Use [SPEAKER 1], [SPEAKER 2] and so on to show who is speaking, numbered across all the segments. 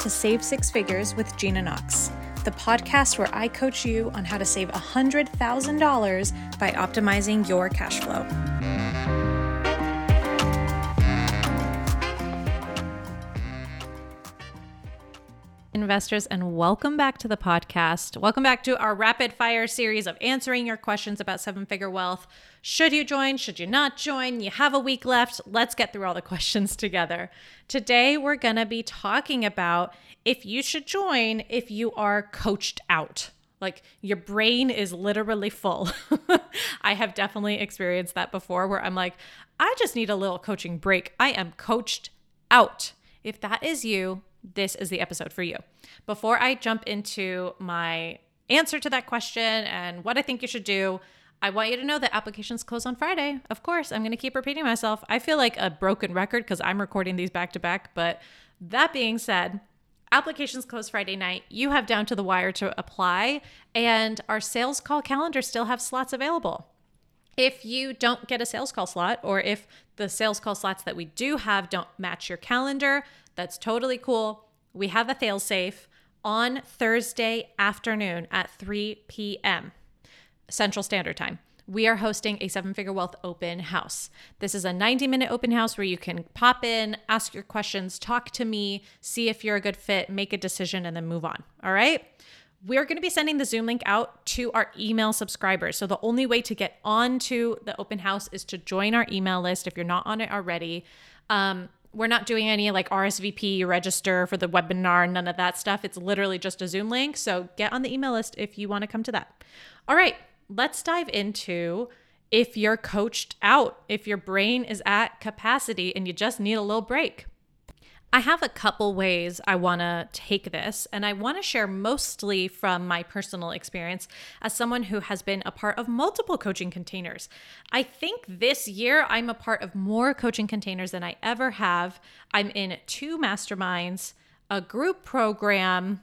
[SPEAKER 1] to Save Six Figures with Gina Knox, the podcast where I coach you on how to save $100,000 by optimizing your cash flow. Investors, and welcome back to the podcast. Welcome back to our rapid fire series of answering your questions about seven figure wealth. Should you join? Should you not join? You have a week left. Let's get through all the questions together. Today, we're going to be talking about if you should join if you are coached out. Like your brain is literally full. I have definitely experienced that before where I'm like, I just need a little coaching break. I am coached out. If that is you, this is the episode for you. Before I jump into my answer to that question and what I think you should do, I want you to know that applications close on Friday. Of course, I'm going to keep repeating myself. I feel like a broken record because I'm recording these back to back. But that being said, applications close Friday night. You have down to the wire to apply, and our sales call calendar still have slots available. If you don't get a sales call slot, or if the sales call slots that we do have don't match your calendar, that's totally cool. We have a fail safe on Thursday afternoon at 3 p.m. Central Standard Time. We are hosting a seven figure wealth open house. This is a 90 minute open house where you can pop in, ask your questions, talk to me, see if you're a good fit, make a decision, and then move on. All right. We're going to be sending the Zoom link out to our email subscribers. So the only way to get onto the open house is to join our email list if you're not on it already. Um, we're not doing any like RSVP register for the webinar, none of that stuff. It's literally just a Zoom link. So get on the email list if you want to come to that. All right, let's dive into if you're coached out, if your brain is at capacity and you just need a little break. I have a couple ways I want to take this, and I want to share mostly from my personal experience as someone who has been a part of multiple coaching containers. I think this year I'm a part of more coaching containers than I ever have. I'm in two masterminds, a group program,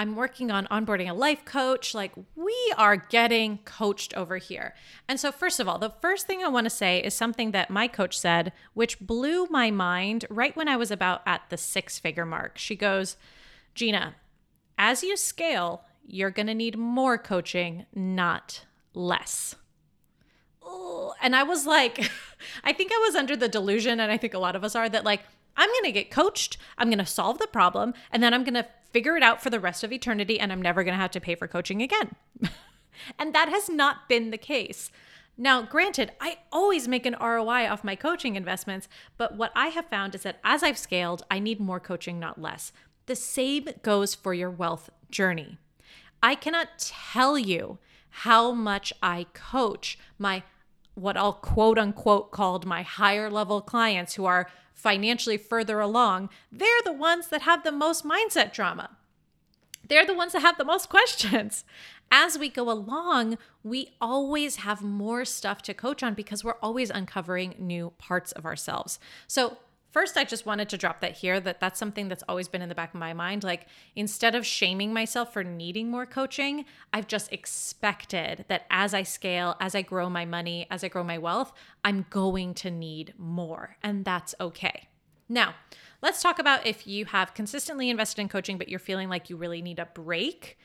[SPEAKER 1] I'm working on onboarding a life coach. Like, we are getting coached over here. And so, first of all, the first thing I want to say is something that my coach said, which blew my mind right when I was about at the six figure mark. She goes, Gina, as you scale, you're going to need more coaching, not less. Ooh, and I was like, I think I was under the delusion, and I think a lot of us are, that like, I'm going to get coached, I'm going to solve the problem, and then I'm going to figure it out for the rest of eternity and I'm never going to have to pay for coaching again. and that has not been the case. Now, granted, I always make an ROI off my coaching investments, but what I have found is that as I've scaled, I need more coaching, not less. The same goes for your wealth journey. I cannot tell you how much I coach my what I'll quote unquote called my higher level clients who are financially further along, they're the ones that have the most mindset drama. They're the ones that have the most questions. As we go along, we always have more stuff to coach on because we're always uncovering new parts of ourselves. So, First, I just wanted to drop that here that that's something that's always been in the back of my mind. Like, instead of shaming myself for needing more coaching, I've just expected that as I scale, as I grow my money, as I grow my wealth, I'm going to need more. And that's okay. Now, let's talk about if you have consistently invested in coaching, but you're feeling like you really need a break.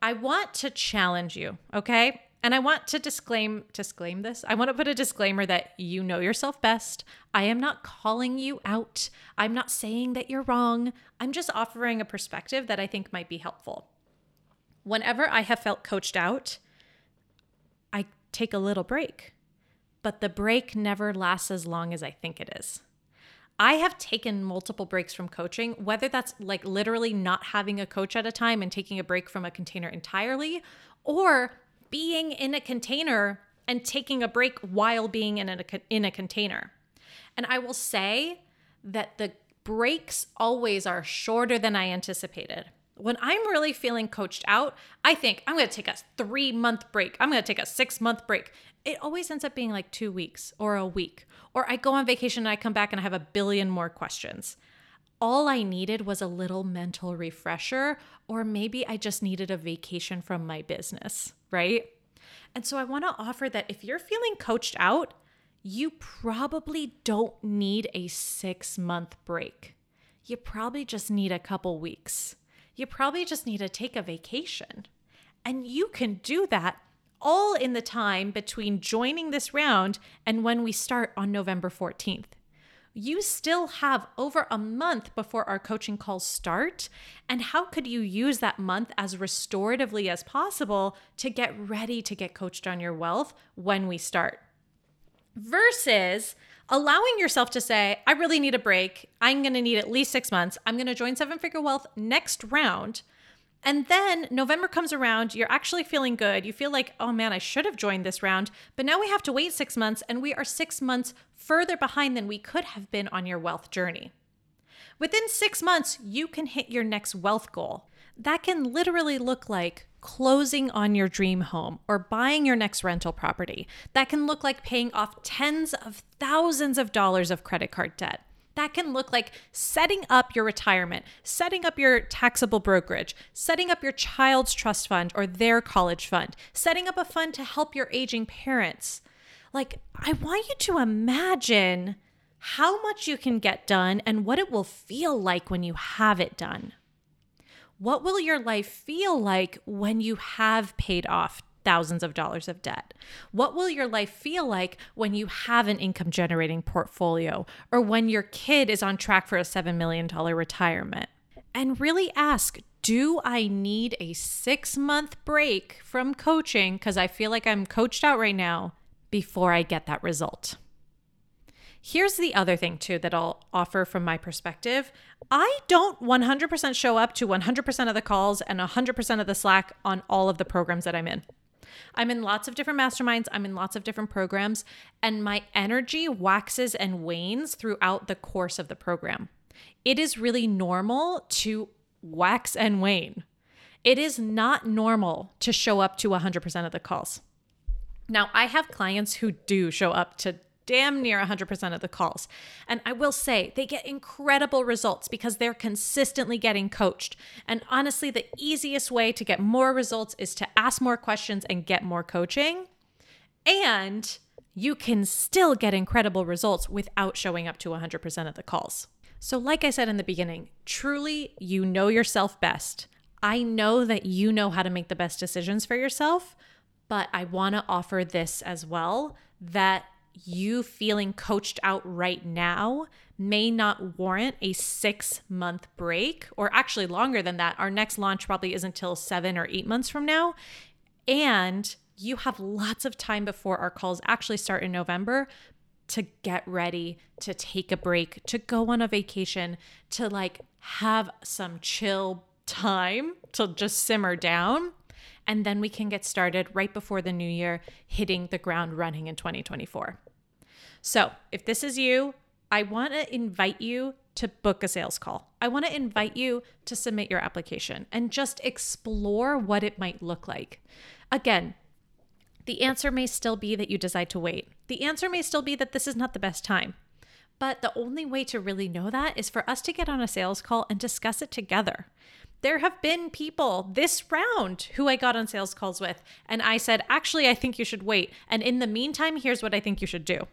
[SPEAKER 1] I want to challenge you, okay? And I want to disclaim disclaim this. I want to put a disclaimer that you know yourself best. I am not calling you out. I'm not saying that you're wrong. I'm just offering a perspective that I think might be helpful. Whenever I have felt coached out, I take a little break. But the break never lasts as long as I think it is. I have taken multiple breaks from coaching, whether that's like literally not having a coach at a time and taking a break from a container entirely, or being in a container and taking a break while being in a, in a container. And I will say that the breaks always are shorter than I anticipated. When I'm really feeling coached out, I think I'm going to take a three month break. I'm going to take a six month break. It always ends up being like two weeks or a week. Or I go on vacation and I come back and I have a billion more questions. All I needed was a little mental refresher, or maybe I just needed a vacation from my business right? And so I want to offer that if you're feeling coached out, you probably don't need a six month break. you probably just need a couple weeks. You probably just need to take a vacation. And you can do that all in the time between joining this round and when we start on November 14th. You still have over a month before our coaching calls start. And how could you use that month as restoratively as possible to get ready to get coached on your wealth when we start? Versus allowing yourself to say, I really need a break. I'm going to need at least six months. I'm going to join Seven Figure Wealth next round. And then November comes around, you're actually feeling good. You feel like, oh man, I should have joined this round. But now we have to wait six months, and we are six months further behind than we could have been on your wealth journey. Within six months, you can hit your next wealth goal. That can literally look like closing on your dream home or buying your next rental property. That can look like paying off tens of thousands of dollars of credit card debt. That can look like setting up your retirement, setting up your taxable brokerage, setting up your child's trust fund or their college fund, setting up a fund to help your aging parents. Like, I want you to imagine how much you can get done and what it will feel like when you have it done. What will your life feel like when you have paid off thousands of dollars of debt? What will your life feel like when you have an income generating portfolio or when your kid is on track for a $7 million retirement? And really ask do I need a six month break from coaching because I feel like I'm coached out right now before I get that result? Here's the other thing, too, that I'll offer from my perspective. I don't 100% show up to 100% of the calls and 100% of the Slack on all of the programs that I'm in. I'm in lots of different masterminds, I'm in lots of different programs, and my energy waxes and wanes throughout the course of the program. It is really normal to wax and wane. It is not normal to show up to 100% of the calls. Now, I have clients who do show up to damn near 100% of the calls. And I will say they get incredible results because they're consistently getting coached. And honestly, the easiest way to get more results is to ask more questions and get more coaching. And you can still get incredible results without showing up to 100% of the calls. So, like I said in the beginning, truly, you know yourself best. I know that you know how to make the best decisions for yourself, but I want to offer this as well that you feeling coached out right now may not warrant a six month break, or actually longer than that. Our next launch probably isn't until seven or eight months from now. And you have lots of time before our calls actually start in November to get ready, to take a break, to go on a vacation, to like have some chill time to just simmer down. And then we can get started right before the new year, hitting the ground running in 2024. So, if this is you, I want to invite you to book a sales call. I want to invite you to submit your application and just explore what it might look like. Again, the answer may still be that you decide to wait. The answer may still be that this is not the best time. But the only way to really know that is for us to get on a sales call and discuss it together. There have been people this round who I got on sales calls with, and I said, actually, I think you should wait. And in the meantime, here's what I think you should do.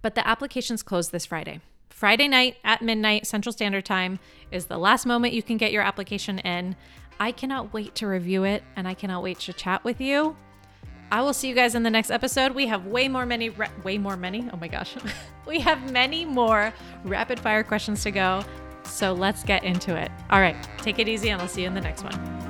[SPEAKER 1] But the applications close this Friday. Friday night at midnight Central Standard Time is the last moment you can get your application in. I cannot wait to review it and I cannot wait to chat with you. I will see you guys in the next episode. We have way more many ra- way more many. Oh my gosh. we have many more rapid fire questions to go. So let's get into it. All right, take it easy and I'll see you in the next one.